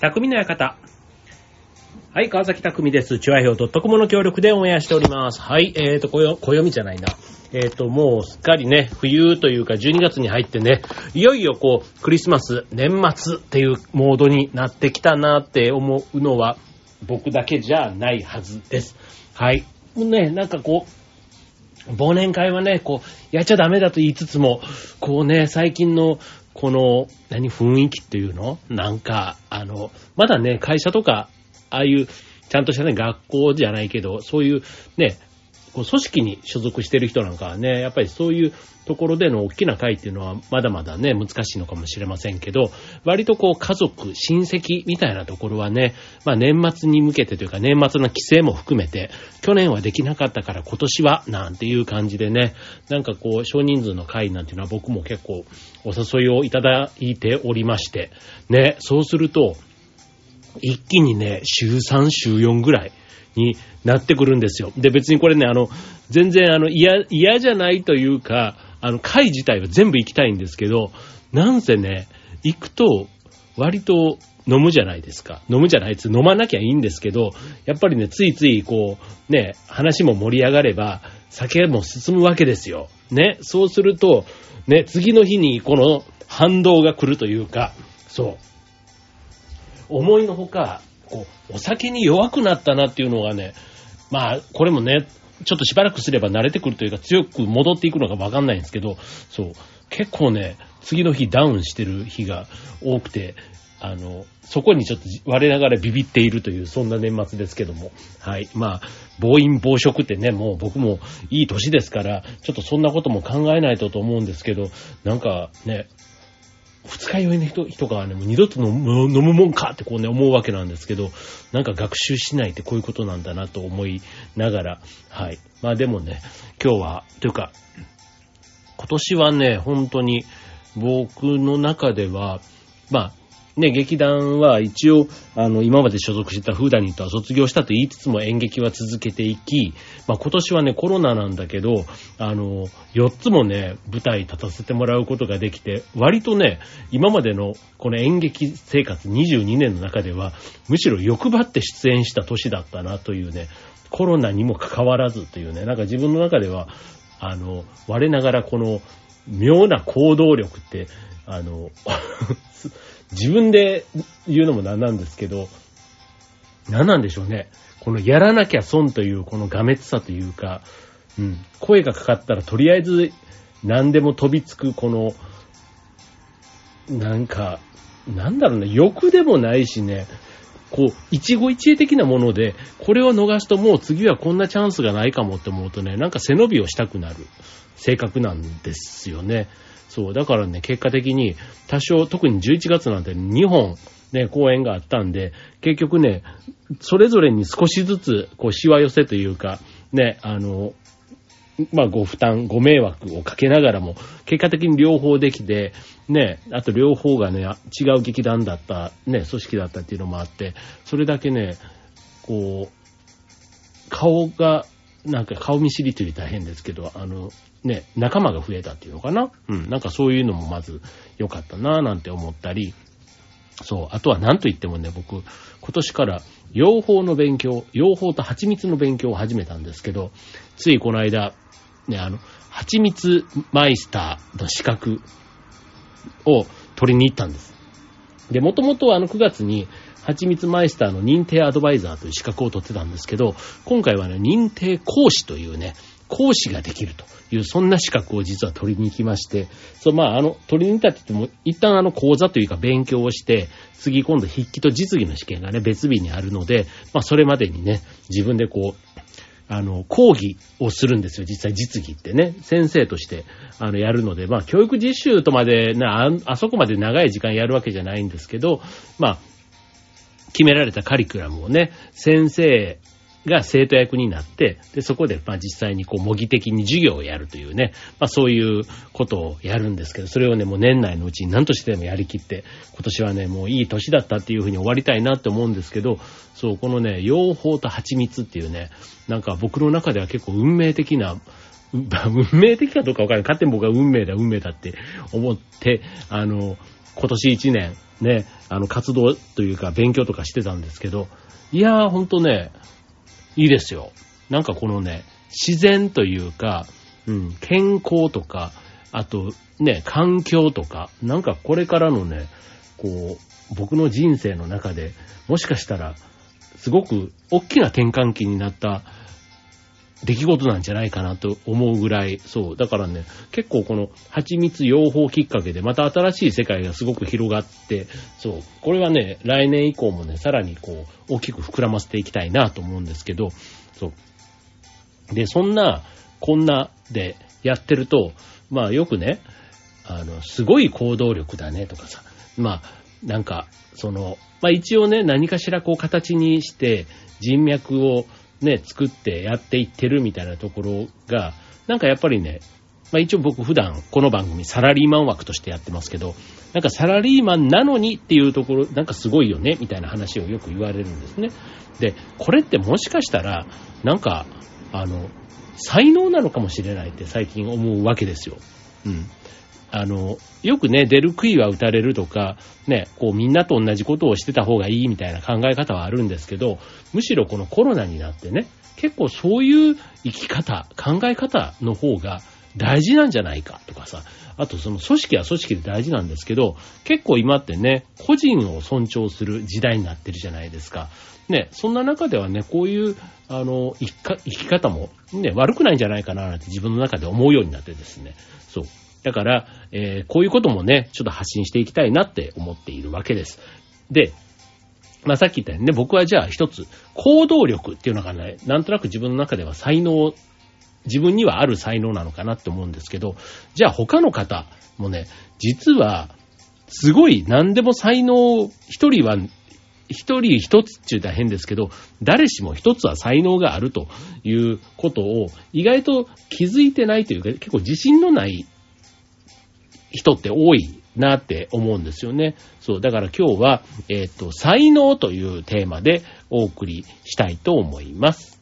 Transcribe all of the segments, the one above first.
匠の館。はい、川崎匠です。チュアヒョウ .com の協力でオンエアしております。はい、えーと、こよ、暦じゃないな。えーと、もうすっかりね、冬というか12月に入ってね、いよいよこう、クリスマス、年末っていうモードになってきたなって思うのは、僕だけじゃないはずです。はい。ね、なんかこう、忘年会はね、こう、やっちゃダメだと言いつつも、こうね、最近の、この、何、雰囲気っていうの？なんか、あの、まだね、会社とか、ああいう、ちゃんとしたね、学校じゃないけど、そういう、ね、こう組織に所属してる人なんかはね、やっぱりそういうところでの大きな会っていうのはまだまだね、難しいのかもしれませんけど、割とこう家族、親戚みたいなところはね、まあ年末に向けてというか年末の規制も含めて、去年はできなかったから今年は、なんていう感じでね、なんかこう少人数の会なんていうのは僕も結構お誘いをいただいておりまして、ね、そうすると、一気にね、週3、週4ぐらいになってくるんですよ。で、別にこれね、あの、全然あの、嫌、嫌じゃないというか、あの、会自体は全部行きたいんですけど、なんせね、行くと、割と飲むじゃないですか。飲むじゃないです。飲まなきゃいいんですけど、やっぱりね、ついついこう、ね、話も盛り上がれば、酒も進むわけですよ。ね、そうすると、ね、次の日にこの反動が来るというか、そう。思いのほか、こう、お酒に弱くなったなっていうのがね、まあ、これもね、ちょっとしばらくすれば慣れてくるというか強く戻っていくのかわかんないんですけど、そう、結構ね、次の日ダウンしてる日が多くて、あの、そこにちょっと我ながらビビっているという、そんな年末ですけども。はい。まあ、暴飲暴食ってね、もう僕もいい年ですから、ちょっとそんなことも考えないとと思うんですけど、なんかね、二日酔いの人人がね、もう二度と飲む飲むもんかってこうね、思うわけなんですけど、なんか学習しないってこういうことなんだなと思いながら、はい。まあでもね、今日は、というか、今年はね、本当に僕の中では、まあ、ね、劇団は一応、あの、今まで所属してたフーダニットは卒業したと言いつつも演劇は続けていき、まあ今年はね、コロナなんだけど、あの、4つもね、舞台立たせてもらうことができて、割とね、今までのこの演劇生活22年の中では、むしろ欲張って出演した年だったなというね、コロナにも関わらずというね、なんか自分の中では、あの、我ながらこの妙な行動力って、あの、自分で言うのもなんなんですけど、何なんでしょうね。このやらなきゃ損というこのがめつさというか、うん、声がかかったらとりあえず何でも飛びつくこの、なんか、なんだろうね、欲でもないしね、こう、一期一会的なもので、これを逃すともう次はこんなチャンスがないかもって思うとね、なんか背伸びをしたくなる性格なんですよね。そう、だからね、結果的に多少、特に11月なんて2本ね、公演があったんで、結局ね、それぞれに少しずつ、こう、しわ寄せというか、ね、あの、まあ、ご負担、ご迷惑をかけながらも、結果的に両方できて、ね、あと両方がね、違う劇団だった、ね、組織だったっていうのもあって、それだけね、こう、顔が、なんか顔見知りという大変ですけど、あの、ね、仲間が増えたっていうのかな？うん、なんかそういうのもまず良かったなぁなんて思ったり、そう、あとは何と言ってもね、僕、今年から養蜂の勉強、養蜂と蜂蜜の勉強を始めたんですけど、ついこの間、ね、あの、蜂蜜マイスターの資格を取りに行ったんです。で、もともとあの9月に、蜂蜜マイスターの認定アドバイザーという資格を取ってたんですけど、今回はね、認定講師というね、講師ができるという、そんな資格を実は取りに行きまして、そう、まあ、あの、取りに行ったって言っても、一旦あの講座というか勉強をして、次今度筆記と実技の試験がね、別日にあるので、まあ、それまでにね、自分でこう、あの、講義をするんですよ、実際実技ってね。先生として、あの、やるので、まあ、教育実習とまでな、ああそこまで長い時間やるわけじゃないんですけど、まあ、決められたカリキュラムをね、先生が生徒役になって、で、そこで、まあ実際にこう模擬的に授業をやるというね、まあそういうことをやるんですけど、それをね、もう年内のうちに何としてでもやりきって、今年はね、もういい年だったっていうふうに終わりたいなって思うんですけど、そう、このね、養蜂と蜂蜜っていうね、なんか僕の中では結構運命的な、運命的かどうかわからない。勝手に僕は運命だ、運命だって思って、あの、今年1年、ね、あの、活動というか勉強とかしてたんですけど、いやー、ほんとね、いいですよ。なんかこのね、自然というか、うん、健康とか、あと、ね、環境とか、なんかこれからのね、こう、僕の人生の中で、もしかしたら、すごく大きな転換期になった出来事なんじゃないかなと思うぐらい、そう。だからね、結構この蜂蜜養蜂きっかけでまた新しい世界がすごく広がって、そう。これはね、来年以降もね、さらにこう、大きく膨らませていきたいなと思うんですけど、そう。で、そんな、こんなでやってると、まあよくね、あの、すごい行動力だねとかさ、まあ、なんか、その、まあ一応ね、何かしらこう形にして人脈をね、作ってやっていってるみたいなところが、なんかやっぱりね、まあ一応僕普段この番組サラリーマン枠としてやってますけど、なんかサラリーマンなのにっていうところ、なんかすごいよね、みたいな話をよく言われるんですね。で、これってもしかしたら、なんか、あの、才能なのかもしれないって最近思うわけですよ。うん。あの、よくね、出る杭は打たれるとか、ね、こうみんなと同じことをしてた方がいいみたいな考え方はあるんですけど、むしろこのコロナになってね、結構そういう生き方、考え方の方が大事なんじゃないかとかさ、あとその組織は組織で大事なんですけど、結構今ってね、個人を尊重する時代になってるじゃないですか。ね、そんな中ではね、こういう、あの、生き方も、ね、悪くないんじゃないかななんて自分の中で思うようになってですね。だから、えー、こういうこともね、ちょっと発信していきたいなって思っているわけです。で、まあ、さっき言ったようにね、僕はじゃあ一つ、行動力っていうのがね、なんとなく自分の中では才能、自分にはある才能なのかなって思うんですけど、じゃあ他の方もね、実は、すごい何でも才能、一人は、一人一つって言ったら変ですけど、誰しも一つは才能があるということを意外と気づいてないというか、結構自信のない人って多いなって思うんですよね。そう、だから今日は、えっ、ー、と、才能というテーマでお送りしたいと思います。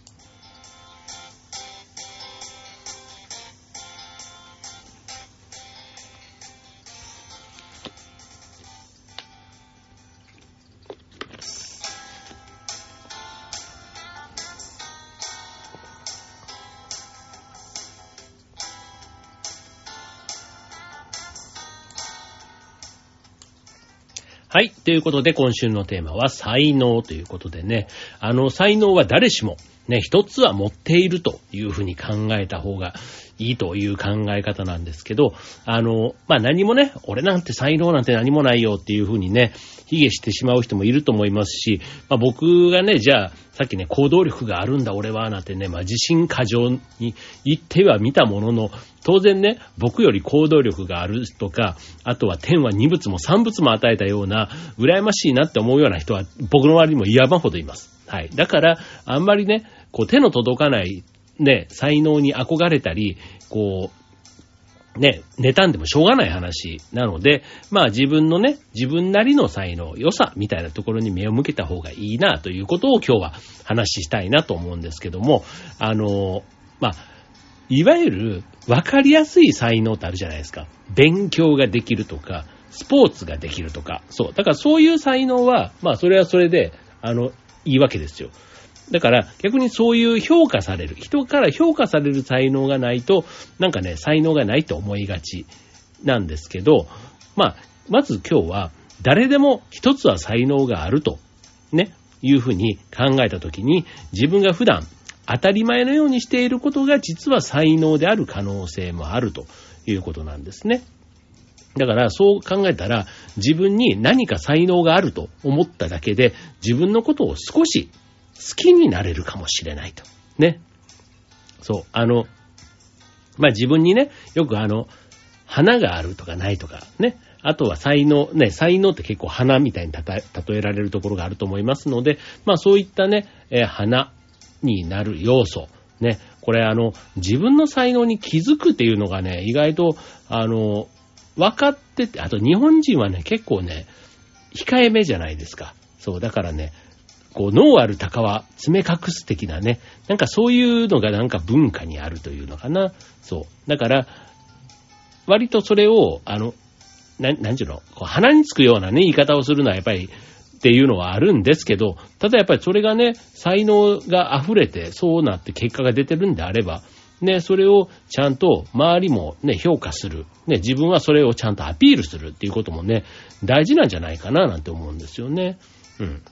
ということで、今週のテーマは才能ということでね、あの、才能は誰しも、ね、一つは持っているというふうに考えた方がいいという考え方なんですけど、あの、まあ、何もね、俺なんて才能なんて何もないよっていうふうにね、卑下してしまう人もいると思いますし、まあ、僕がね、じゃあ、さっきね、行動力があるんだ俺は、なんてね、まあ、自信過剰に言っては見たものの、当然ね、僕より行動力があるとか、あとは天は二物も三物も与えたような、羨ましいなって思うような人は、僕の周りにも山ほどいます。はい。だから、あんまりね、こう手の届かないね、才能に憧れたり、こう、ね、妬んでもしょうがない話なので、まあ自分のね、自分なりの才能、良さみたいなところに目を向けた方がいいなということを今日は話したいなと思うんですけども、あの、まあ、いわゆる分かりやすい才能ってあるじゃないですか。勉強ができるとか、スポーツができるとか、そう。だからそういう才能は、まあそれはそれで、あの、いいわけですよ。だから逆にそういう評価される、人から評価される才能がないと、なんかね、才能がないと思いがちなんですけど、まあ、まず今日は誰でも一つは才能があると、ね、いうふうに考えたときに、自分が普段当たり前のようにしていることが実は才能である可能性もあるということなんですね。だからそう考えたら自分に何か才能があると思っただけで自分のことを少し好きになれるかもしれないと。ね。そう。あの、まあ、自分にね、よくあの、花があるとかないとか、ね。あとは才能、ね、才能って結構花みたいに例えられるところがあると思いますので、まあそういったね、えー、花になる要素、ね、これあの、自分の才能に気づくっていうのがね、意外と、あの、分かってて、あと日本人はね、結構ね、控えめじゃないですか。そう、だからね、こう、脳ある鷹は爪隠す的なね、なんかそういうのがなんか文化にあるというのかな。そう。だから、割とそれを、あの、な、なんちゅうの、こう鼻につくようなね、言い方をするのはやっぱり、っていうのはあるんですけど、ただやっぱりそれがね、才能が溢れて、そうなって結果が出てるんであれば、ね、それをちゃんと周りもね、評価する。ね、自分はそれをちゃんとアピールするっていうこともね、大事なんじゃないかななんて思うんですよね。うん。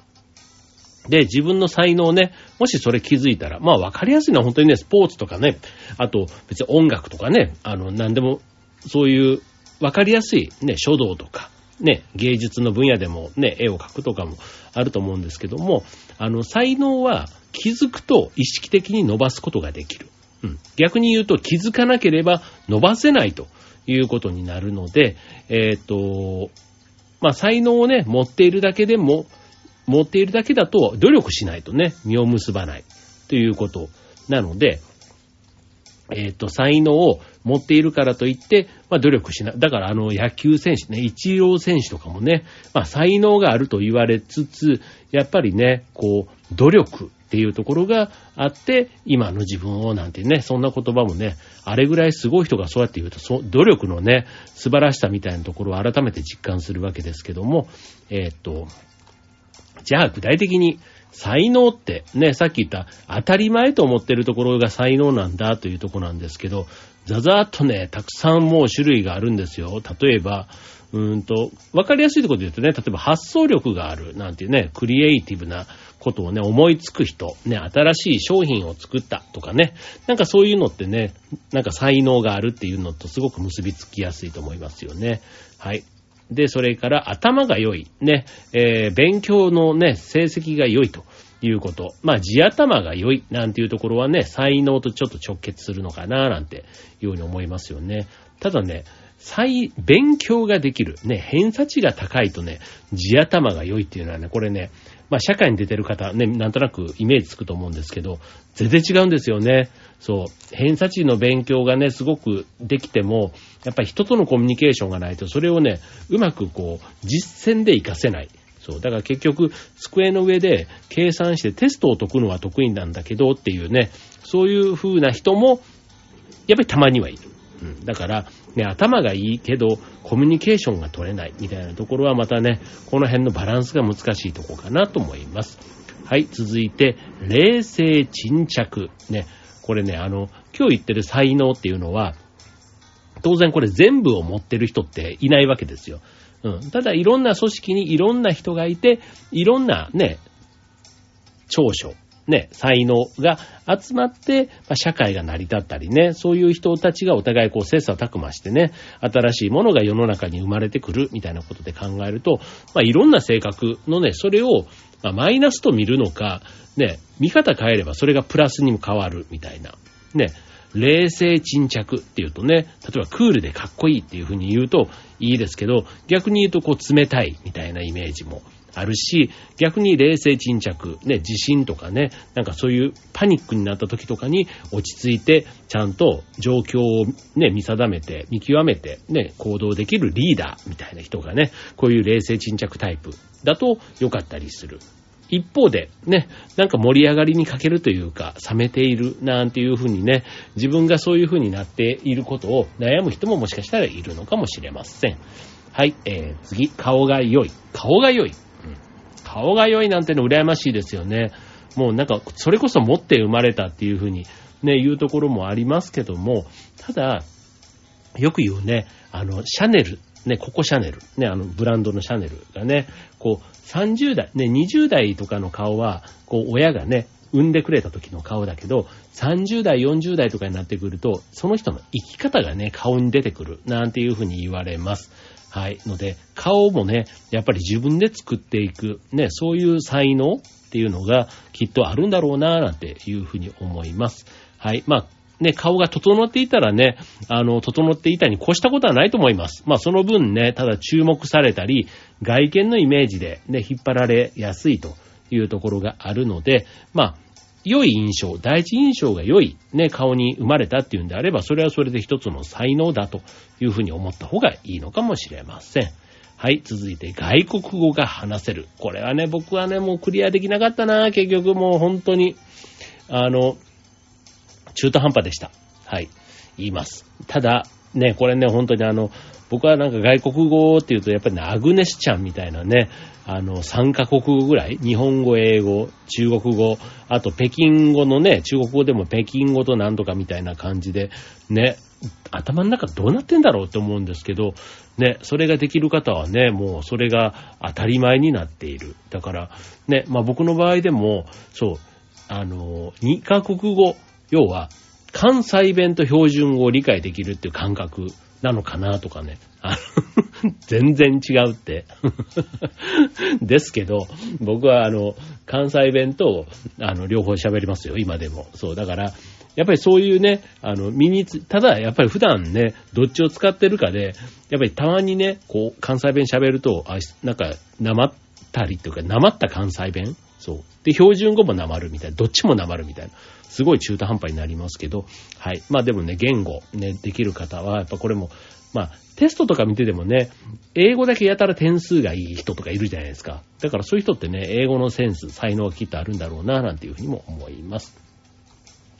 で、自分の才能ね、もしそれ気づいたら、まあ分かりやすいのは本当にね、スポーツとかね、あと別に音楽とかね、あの、何でも、そういう分かりやすいね、書道とか、ね、芸術の分野でもね、絵を描くとかもあると思うんですけども、あの、才能は気づくと意識的に伸ばすことができる。うん。逆に言うと気づかなければ伸ばせないということになるので、えっ、と、まあ、才能をね、持っているだけでも、持っているだけだと努力しないとね、実を結ばないということなので、えっ、ー、と、才能を持っているからといって、まあ、努力しない。だからあの野球選手ね、一郎選手とかもね、まあ、才能があると言われつつ、やっぱりね、こう、努力っていうところがあって、今の自分をなんてね、そんな言葉もね、あれぐらいすごい人がそうやって言うと、そ努力のね、素晴らしさみたいなところを改めて実感するわけですけども、えー、っと、じゃあ具体的に才能ってね、さっき言った当たり前と思ってるところが才能なんだというとこなんですけど、ざざーっとね、たくさんもう種類があるんですよ。例えば、うーんと、わかりやすいところで言うとね、例えば発想力があるなんていうね、クリエイティブなことをね、思いつく人、ね、新しい商品を作ったとかね、なんかそういうのってね、なんか才能があるっていうのとすごく結びつきやすいと思いますよね。はい。で、それから頭が良い、ね、えー、勉強のね、成績が良いということ。まあ、地頭が良いなんていうところはね、才能とちょっと直結するのかななんていうふうに思いますよね。ただね、再、勉強ができる。ね、偏差値が高いとね、地頭が良いっていうのはね、これね、まあ社会に出てる方、ね、なんとなくイメージつくと思うんですけど、全然違うんですよね。そう、偏差値の勉強がね、すごくできても、やっぱり人とのコミュニケーションがないと、それをね、うまくこう、実践で活かせない。そう。だから結局、机の上で計算してテストを解くのは得意なんだけどっていうね、そういう風な人も、やっぱりたまにはいる。うん。だから、ね、頭がいいけど、コミュニケーションが取れないみたいなところはまたね、この辺のバランスが難しいとこかなと思います。はい、続いて、冷静沈着。ね、これね、あの、今日言ってる才能っていうのは、当然これ全部を持ってる人っていないわけですよ。うん。ただいろんな組織にいろんな人がいて、いろんなね、長所、ね、才能が集まって、ま、社会が成り立ったりね、そういう人たちがお互いこう切磋琢磨してね、新しいものが世の中に生まれてくるみたいなことで考えると、まあ、いろんな性格のね、それを、ま、マイナスと見るのか、ね、見方変えればそれがプラスにも変わるみたいな。ね、冷静沈着っていうとね、例えばクールでかっこいいっていう風に言うといいですけど、逆に言うとこう冷たいみたいなイメージもあるし、逆に冷静沈着、ね、地震とかね、なんかそういうパニックになった時とかに落ち着いて、ちゃんと状況をね、見定めて、見極めて、ね、行動できるリーダーみたいな人がね、こういう冷静沈着タイプだと良かったりする。一方で、ね、なんか盛り上がりに欠けるというか、冷めているなんていうふうにね、自分がそういうふうになっていることを悩む人ももしかしたらいるのかもしれません。はい、えー、次、顔が良い。顔が良い。顔が良いなんての羨ましいですよね。もうなんか、それこそ持って生まれたっていうふうにね、言うところもありますけども、ただ、よく言うね、あの、シャネル、ね、ココシャネル、ね、あの、ブランドのシャネルがね、こう、30代、ね、20代とかの顔は、こう、親がね、産んでくれた時の顔だけど、30代、40代とかになってくると、その人の生き方がね、顔に出てくる、なんていうふうに言われます。はい。ので、顔もね、やっぱり自分で作っていく、ね、そういう才能っていうのがきっとあるんだろうな、なんていうふうに思います。はい。まあ、ね、顔が整っていたらね、あの、整っていたに越したことはないと思います。まあ、その分ね、ただ注目されたり、外見のイメージでね、引っ張られやすいというところがあるので、まあ、良い印象、第一印象が良い、ね、顔に生まれたっていうんであれば、それはそれで一つの才能だというふうに思った方がいいのかもしれません。はい、続いて外国語が話せる。これはね、僕はね、もうクリアできなかったな、結局もう本当に、あの、中途半端でした。はい、言います。ただ、ね、これね、本当にあの、僕はなんか外国語っていうと、やっぱりね、アグネスちゃんみたいなね、あの、3カ国語ぐらい、日本語、英語、中国語、あと北京語のね、中国語でも北京語となんとかみたいな感じで、ね、頭の中どうなってんだろうって思うんですけど、ね、それができる方はね、もうそれが当たり前になっている。だから、ね、まあ僕の場合でも、そう、あの、2カ国語、要は、関西弁と標準語を理解できるっていう感覚なのかなとかね。あ の全然違うって ですけど、僕はあの、関西弁と、あの、両方喋りますよ、今でも。そう、だから、やっぱりそういうね、あの、身につ、ただやっぱり普段ね、どっちを使ってるかで、やっぱりたまにね、こう、関西弁喋ると、あ、なんか、なまったりというか、なまった関西弁？そう。で、標準語もなまるみたいな、どっちもなまるみたいな。すごい中途半端になりますけど、はい。まあでもね、言語、ね、できる方は、やっぱこれも、まあ、テストとか見ててもね、英語だけやたら点数がいい人とかいるじゃないですか。だからそういう人ってね、英語のセンス、才能がきっとあるんだろうな、なんていうふうにも思います。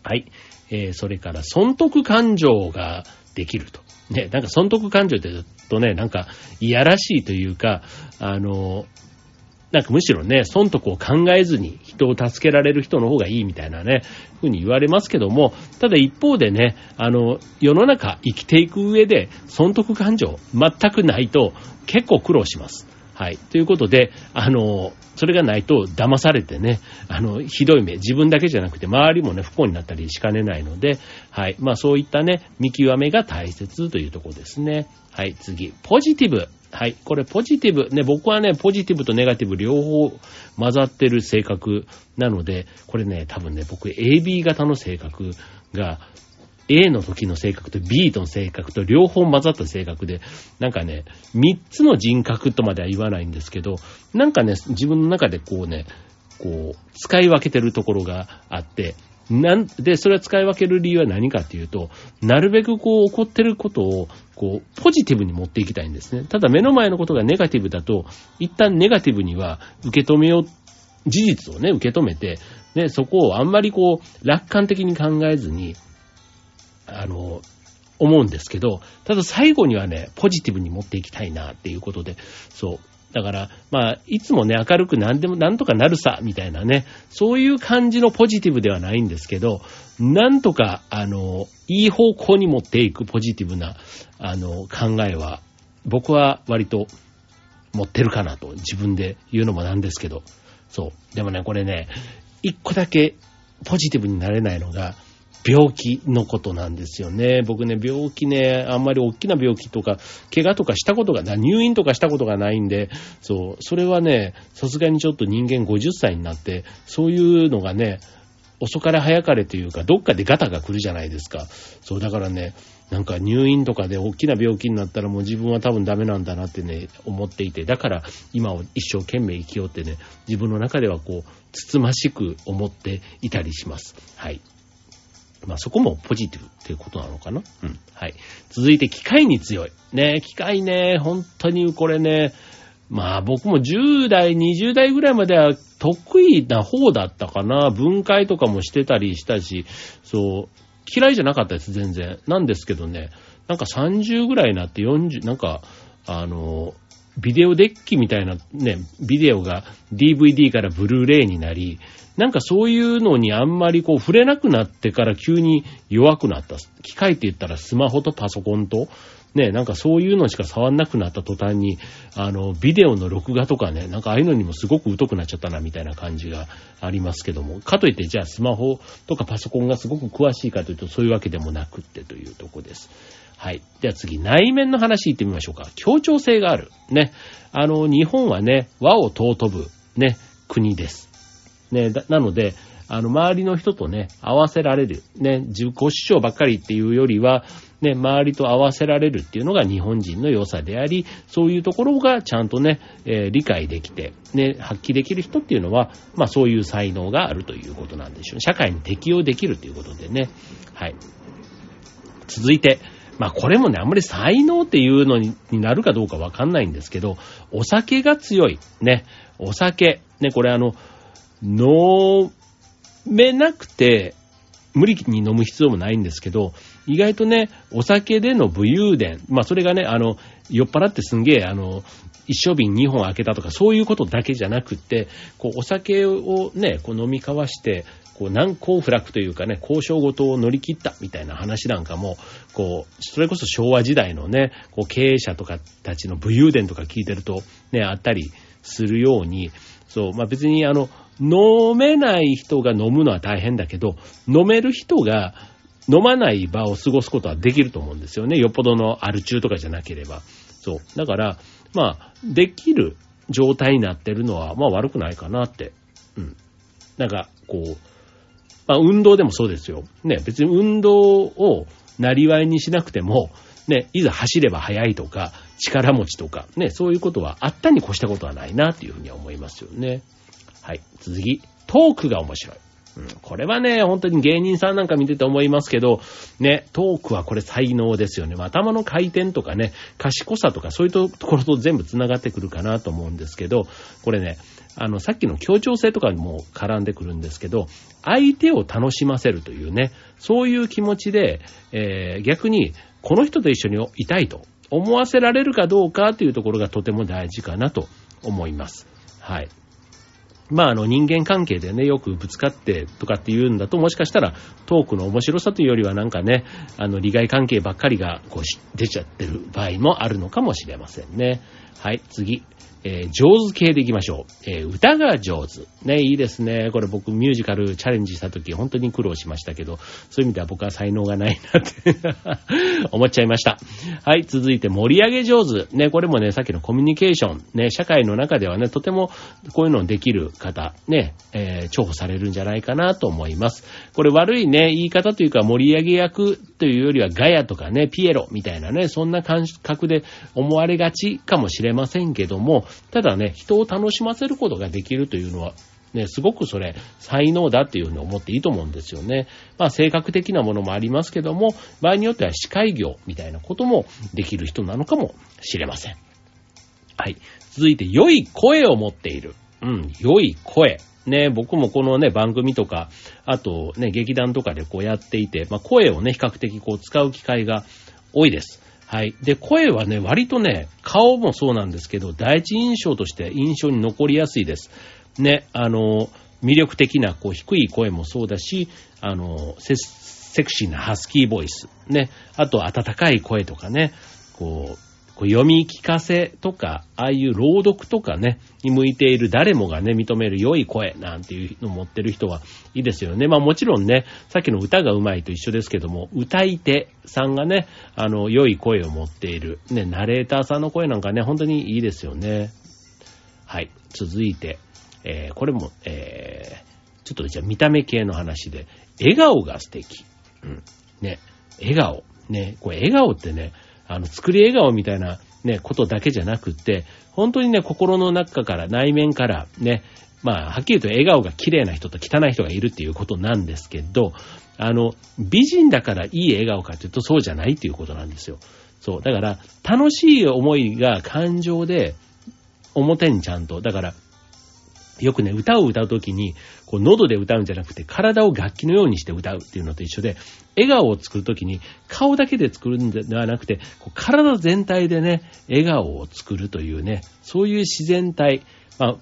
はい。えー、それから、損得感情ができると。ね、なんか損得感情って言うとね、なんか、いやらしいというか、あの、なんかむしろね、損得を考えずに人を助けられる人の方がいいみたいなね、ふうに言われますけども、ただ一方でね、あの、世の中生きていく上で損得感情全くないと結構苦労します。はい。ということで、あの、それがないと騙されてね、あの、ひどい目、自分だけじゃなくて周りもね、不幸になったりしかねないので、はい。まあそういったね、見極めが大切というところですね。はい、次。ポジティブ。はい。これポジティブ。ね、僕はね、ポジティブとネガティブ両方混ざってる性格なので、これね、多分ね、僕 AB 型の性格が、A の時の性格と B との性格と両方混ざった性格で、なんかね、3つの人格とまでは言わないんですけど、なんかね、自分の中でこうね、こう、使い分けてるところがあって、なんで、それは使い分ける理由は何かっていうと、なるべくこう起こってることを、こう、ポジティブに持っていきたいんですね。ただ目の前のことがネガティブだと、一旦ネガティブには受け止めよう、事実をね、受け止めて、ね、そこをあんまりこう、楽観的に考えずに、あの、思うんですけど、ただ最後にはね、ポジティブに持っていきたいなっていうことで、そう。だから、まあ、いつもね、明るく何でも、なんとかなるさ、みたいなね、そういう感じのポジティブではないんですけど、なんとか、あの、いい方向に持っていくポジティブな、あの、考えは、僕は割と持ってるかなと、自分で言うのもなんですけど、そう。でもね、これね、一個だけポジティブになれないのが、病気のことなんですよね。僕ね、病気ね、あんまり大きな病気とか、怪我とかしたことがない、入院とかしたことがないんで、そう、それはね、さすがにちょっと人間50歳になって、そういうのがね、遅かれ早かれというか、どっかでガタが来るじゃないですか。そう、だからね、なんか入院とかで大きな病気になったらもう自分は多分ダメなんだなってね、思っていて、だから今を一生懸命生きようってね、自分の中ではこう、つつましく思っていたりします。はい。まあそこもポジティブっていうことなのかな？うん。はい。続いて機械に強い。ね、機械ね、本当にこれね、まあ僕も10代、20代ぐらいまでは得意な方だったかな。分解とかもしてたりしたし、そう、嫌いじゃなかったです、全然。なんですけどね、なんか30ぐらいになって40、なんか、あの、ビデオデッキみたいなね、ビデオが DVD からブルーレイになり、なんかそういうのにあんまりこう触れなくなってから急に弱くなった。機械って言ったらスマホとパソコンと、ね、なんかそういうのしか触んなくなった途端に、あの、ビデオの録画とかね、なんかああいうのにもすごく疎くなっちゃったなみたいな感じがありますけども、かといってじゃあスマホとかパソコンがすごく詳しいかというとそういうわけでもなくってというとこです。はい。では次、内面の話行ってみましょうか。協調性がある。ね。あの、日本はね、和を尊ぶ、ね、国です。ね、なので、あの、周りの人とね、合わせられる。ね、自己主張ばっかりっていうよりは、ね、周りと合わせられるっていうのが日本人の良さであり、そういうところがちゃんとね、えー、理解できて、ね、発揮できる人っていうのは、まあそういう才能があるということなんでしょう。社会に適応できるということでね。はい。続いて、まあこれもね、あんまり才能っていうのになるかどうかわかんないんですけど、お酒が強い。ね、お酒。ね、これあの、飲めなくて、無理に飲む必要もないんですけど、意外とね、お酒での武勇伝、まあそれがね、あの、酔っ払ってすんげえ、あの、一升瓶2本開けたとか、そういうことだけじゃなくって、こう、お酒をね、こう飲み交わして、こう、難攻不落というかね、交渉ごとを乗り切ったみたいな話なんかも、こう、それこそ昭和時代のね、こう、経営者とかたちの武勇伝とか聞いてると、ね、あったりするように、そう、まあ別にあの、飲めない人が飲むのは大変だけど、飲める人が飲まない場を過ごすことはできると思うんですよね。よっぽどのアル中とかじゃなければ。そう。だから、まあ、できる状態になってるのは、まあ悪くないかなって。うん。なんか、こう、まあ運動でもそうですよ。ね、別に運動をなりわいにしなくても、ね、いざ走れば速いとか、力持ちとか、ね、そういうことはあったに越したことはないなっていうふうには思いますよね。はい。次、トークが面白い。うん、これはね、本当に芸人さんなんか見てて思いますけど、ね、トークはこれ才能ですよね。頭の回転とかね、賢さとかそういうところと全部繋がってくるかなと思うんですけど、これね、あの、さっきの協調性とかにも絡んでくるんですけど、相手を楽しませるというね、そういう気持ちで、えー、逆に、この人と一緒にいたいと思わせられるかどうかというところがとても大事かなと思います。はい。まあ、あの、人間関係でね、よくぶつかってとかっていうんだと、もしかしたら、トークの面白さというよりはなんかね、あの、利害関係ばっかりが、こう、出ちゃってる場合もあるのかもしれませんね。はい、次。えー、上手系でいきましょう。えー、歌が上手。ね、いいですね。これ僕ミュージカルチャレンジした時本当に苦労しましたけど、そういう意味では僕は才能がないなって 思っちゃいました。はい、続いて盛り上げ上手。ね、これもね、さっきのコミュニケーション。ね、社会の中ではね、とてもこういうのできる方、ね、えー、重宝されるんじゃないかなと思います。これ悪いね、言い方というか盛り上げ役というよりはガヤとかね、ピエロみたいなね、そんな感覚で思われがちかもしれませんけども、ただね、人を楽しませることができるというのは、ね、すごくそれ、才能だっていうふうに思っていいと思うんですよね。まあ、性格的なものもありますけども、場合によっては司会業みたいなこともできる人なのかもしれません。はい。続いて、良い声を持っている。うん、良い声。ね、僕もこのね、番組とか、あとね、劇団とかでこうやっていて、まあ、声をね、比較的こう使う機会が多いです。はい。で、声はね、割とね、顔もそうなんですけど、第一印象として印象に残りやすいです。ね、あの、魅力的な、こう、低い声もそうだし、あの、セクシーなハスキーボイス、ね、あと、温かい声とかね、こう、こう読み聞かせとか、ああいう朗読とかね、に向いている誰もがね、認める良い声なんていうのを持ってる人はいいですよね。まあもちろんね、さっきの歌が上手いと一緒ですけども、歌い手さんがね、あの、良い声を持っている、ね、ナレーターさんの声なんかね、本当にいいですよね。はい。続いて、えー、これも、えー、ちょっとじゃあ見た目系の話で、笑顔が素敵。うん。ね、笑顔。ね、これ笑顔ってね、あの、作り笑顔みたいなね、ことだけじゃなくって、本当にね、心の中から、内面からね、まあ、はっきり言うと笑顔が綺麗な人と汚い人がいるっていうことなんですけど、あの、美人だからいい笑顔かっていうとそうじゃないっていうことなんですよ。そう。だから、楽しい思いが感情で、表にちゃんと、だから、よくね、歌を歌うときに、こう、喉で歌うんじゃなくて、体を楽器のようにして歌うっていうのと一緒で、笑顔を作るときに、顔だけで作るんではなくて、こう体全体でね、笑顔を作るというね、そういう自然体、まあ、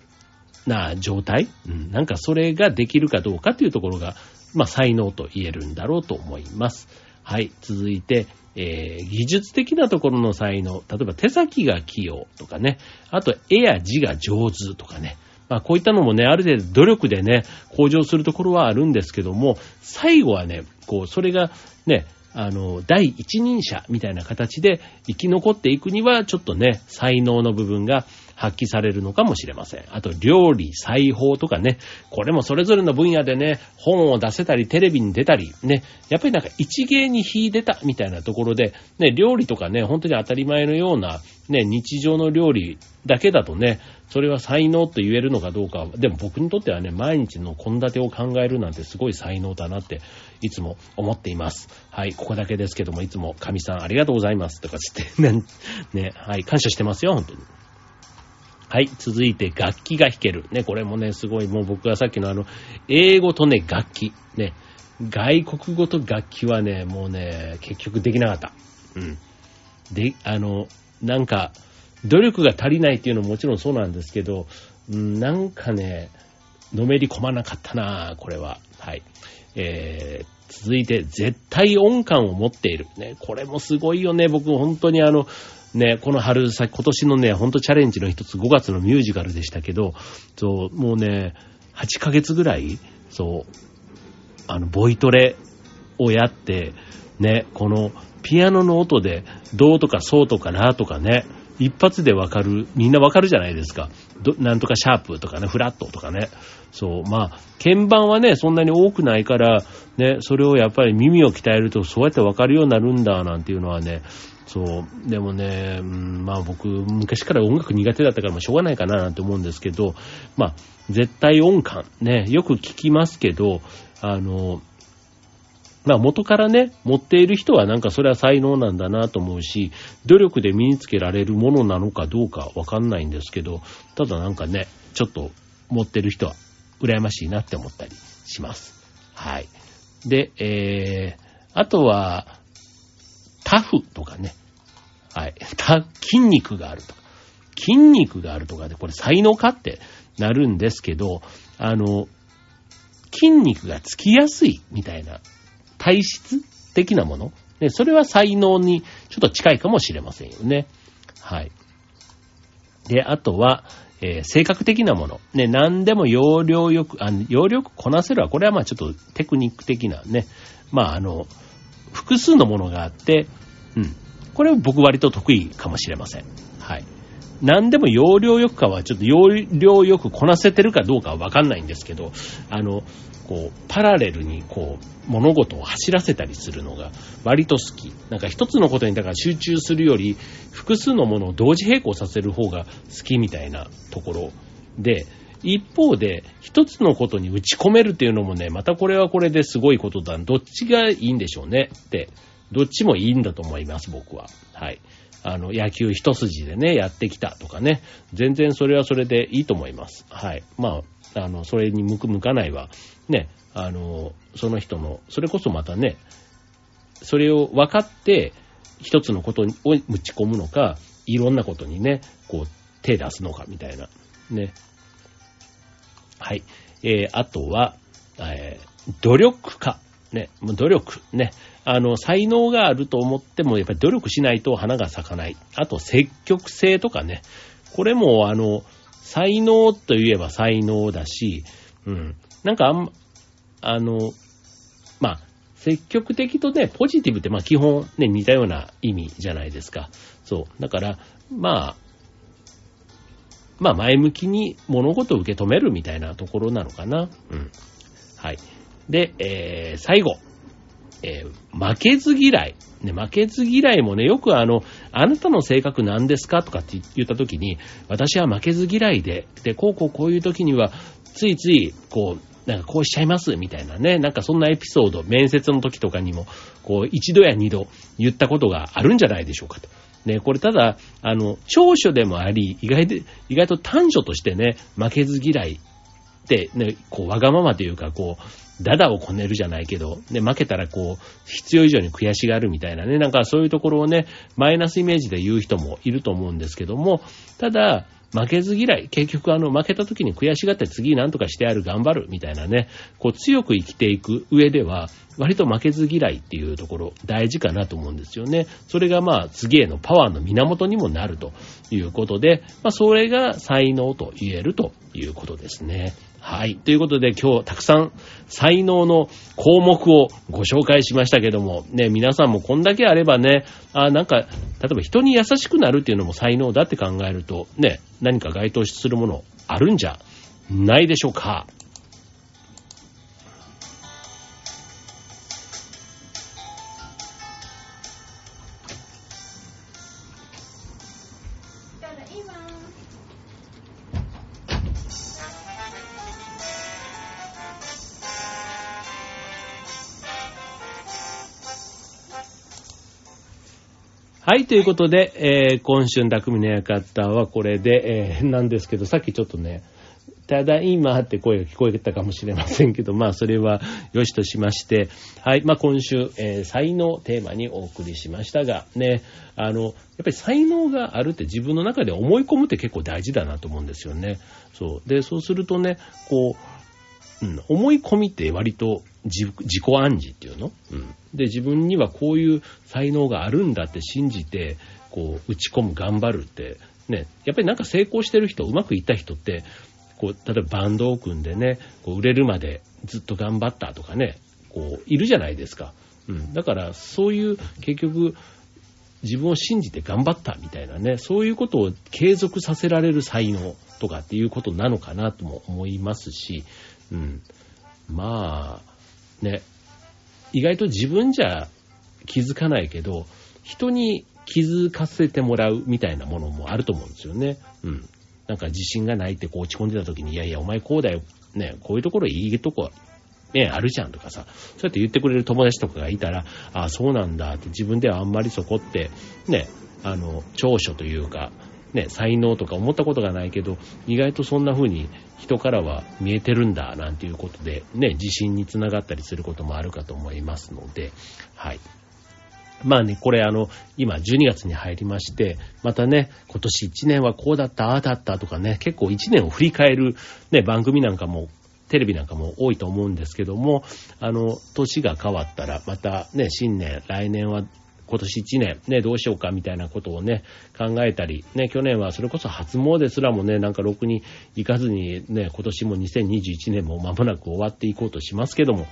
な状態、うん、なんかそれができるかどうかというところが、まあ、才能と言えるんだろうと思います。はい、続いて、えー、技術的なところの才能、例えば手先が器用とかね、あと絵や字が上手とかね、まあ、こういったのもね、ある程度努力でね、向上するところはあるんですけども、最後はね、こう、それがね、あの、第一人者みたいな形で生き残っていくには、ちょっとね、才能の部分が発揮されるのかもしれません。あと、料理、裁縫とかね、これもそれぞれの分野でね、本を出せたり、テレビに出たり、ね、やっぱりなんか一芸に秀でたみたいなところで、ね、料理とかね、本当に当たり前のような、ね、日常の料理だけだとね、それは才能と言えるのかどうか、でも僕にとってはね、毎日の献立を考えるなんてすごい才能だなって、いつも思っています。はい、ここだけですけども、いつも神さんありがとうございます。とかつって ね、ね、はい、感謝してますよ、本当に。はい。続いて、楽器が弾ける。ね、これもね、すごい、もう僕がさっきのあの、英語とね、楽器。ね、外国語と楽器はね、もうね、結局できなかった。うん。で、あの、なんか、努力が足りないっていうのももちろんそうなんですけど、うん、なんかね、のめり込まなかったなこれは。はい。えー、続いて、絶対音感を持っている。ね、これもすごいよね。僕、本当にあの、ね、この春先、今年のね、ほんとチャレンジの一つ、5月のミュージカルでしたけど、そう、もうね、8ヶ月ぐらい、そう、あの、ボイトレをやって、ね、この、ピアノの音で、ドとかソとかラとかね、一発でわかる、みんなわかるじゃないですか。なんとかシャープとかね、フラットとかね。そう、まあ、鍵盤はね、そんなに多くないから、ね、それをやっぱり耳を鍛えるとそうやってわかるようになるんだ、なんていうのはね、そう、でもね、まあ僕、昔から音楽苦手だったから、まあしょうがないかななんて思うんですけど、まあ、絶対音感、ね、よく聞きますけど、あの、まあ元からね、持っている人はなんかそれは才能なんだなと思うし、努力で身につけられるものなのかどうかわかんないんですけど、ただなんかね、ちょっと持ってる人は羨ましいなって思ったりします。はい。で、えー、あとは、タフとかね。はい。た、筋肉があるとか。筋肉があるとかで、これ才能かってなるんですけど、あの、筋肉がつきやすいみたいな体質的なもの。ね、それは才能にちょっと近いかもしれませんよね。はい。で、あとは、えー、性格的なもの。ね、何でも要領よく、あ要領よくこなせるは、これはまあちょっとテクニック的なね、まああの、複数のものがあって、うん。これは僕割と得意かもしれません。はい。何でも要領よくかはちょっと要領よくこなせてるかどうかはわかんないんですけど、あの、こう、パラレルにこう、物事を走らせたりするのが割と好き。なんか一つのことにだから集中するより、複数のものを同時並行させる方が好きみたいなところで、一方で、一つのことに打ち込めるっていうのもね、またこれはこれですごいことだ。どっちがいいんでしょうねって、どっちもいいんだと思います、僕は。はい。あの、野球一筋でね、やってきたとかね、全然それはそれでいいと思います。はい。まあ、あの、それに向く向かないは、ね、あの、その人の、それこそまたね、それを分かって、一つのことを打ち込むのか、いろんなことにね、こう、手出すのかみたいな。ね。はい。えー、あとは、えー、努力家。ね、努力。ね。あの、才能があると思っても、やっぱり努力しないと花が咲かない。あと、積極性とかね。これも、あの、才能といえば才能だし、うん。なんかあん、あの、まあ、積極的とね、ポジティブってまあ基本ね、似たような意味じゃないですか。そう。だから、まあ、まあ前向きに物事を受け止めるみたいなところなのかな。うん。はい。で、えー、最後。えー、負けず嫌い。ね、負けず嫌いもね、よくあの、あなたの性格何ですかとかって言った時に、私は負けず嫌いで、で、こうこうこういう時には、ついつい、こう、なんかこうしちゃいますみたいなね、なんかそんなエピソード、面接の時とかにも、こう、一度や二度言ったことがあるんじゃないでしょうかと。ね、これただ、あの、長所でもあり、意外で、意外と短所としてね、負けず嫌いって、ね、こう、わがままというか、こう、ダダをこねるじゃないけど、ね、負けたらこう、必要以上に悔しがるみたいなね、なんかそういうところをね、マイナスイメージで言う人もいると思うんですけども、ただ、負けず嫌い。結局あの、負けた時に悔しがって次何とかしてやる、頑張る、みたいなね、こう強く生きていく上では、割と負けず嫌いっていうところ、大事かなと思うんですよね。それがまあ、次へのパワーの源にもなるということで、まあ、それが才能と言えるということですね。はい。ということで今日たくさん才能の項目をご紹介しましたけども、ね、皆さんもこんだけあればね、あなんか、例えば人に優しくなるっていうのも才能だって考えると、ね、何か該当するものあるんじゃないでしょうか。はい、ということで、えー、今春匠の館はこれで、えー、なんですけど、さっきちょっとね、ただいまって声が聞こえたかもしれませんけど、まあそれは良しとしまして、はい、まあ今週、えー、才能テーマにお送りしましたが、ね、あの、やっぱり才能があるって自分の中で思い込むって結構大事だなと思うんですよね。そう。で、そうするとね、こう、うん、思い込みって割と自己暗示っていうの、うん、で、自分にはこういう才能があるんだって信じて、こう、打ち込む、頑張るって、ね、やっぱりなんか成功してる人、うまくいった人って、こう、例えばバンドを組んでね、こう売れるまでずっと頑張ったとかね、こう、いるじゃないですか。うん。だから、そういう、結局、自分を信じて頑張ったみたいなね、そういうことを継続させられる才能とかっていうことなのかなとも思いますし、うん。まあ、ね、意外と自分じゃ気づかないけど、人に気づかせてもらうみたいなものもあると思うんですよね。うん。なんか自信がないってこう落ち込んでた時に、いやいや、お前こうだよ。ね、こういうところいいとこ、ね、あるじゃんとかさ、そうやって言ってくれる友達とかがいたら、ああ、そうなんだって自分ではあんまりそこって、ね、あの、長所というか、ね、才能とか思ったことがないけど、意外とそんな風に人からは見えてるんだ、なんていうことで、ね、自信につながったりすることもあるかと思いますので、はい。まあね、これあの、今12月に入りまして、またね、今年1年はこうだった、ああだったとかね、結構1年を振り返るね、番組なんかも、テレビなんかも多いと思うんですけども、あの、年が変わったら、またね、新年、来年は今年1年、ね、どうしようかみたいなことをね、考えたり、ね、去年はそれこそ初詣すらもね、なんかろくに行かずにね、今年も2021年も間もなく終わっていこうとしますけども、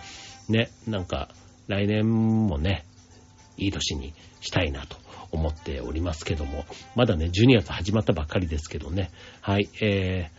ね、なんか来年もね、いい年にしたいなと思っておりますけども、まだね、12月始まったばっかりですけどね、はい、え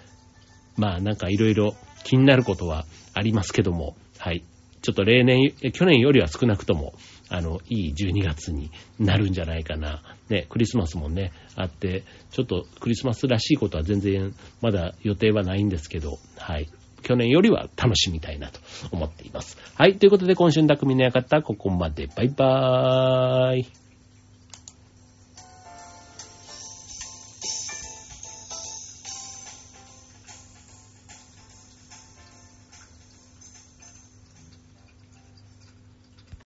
ー、まあなんかいろいろ気になることはありますけども、はい、ちょっと例年、去年よりは少なくとも、あの、いい12月になるんじゃないかな。ね、クリスマスもね、あって、ちょっとクリスマスらしいことは全然まだ予定はないんですけど、はい。去年よりは楽しみたいなと思っています。はい。ということで今週の匠の館、ここまで。バイバーイ。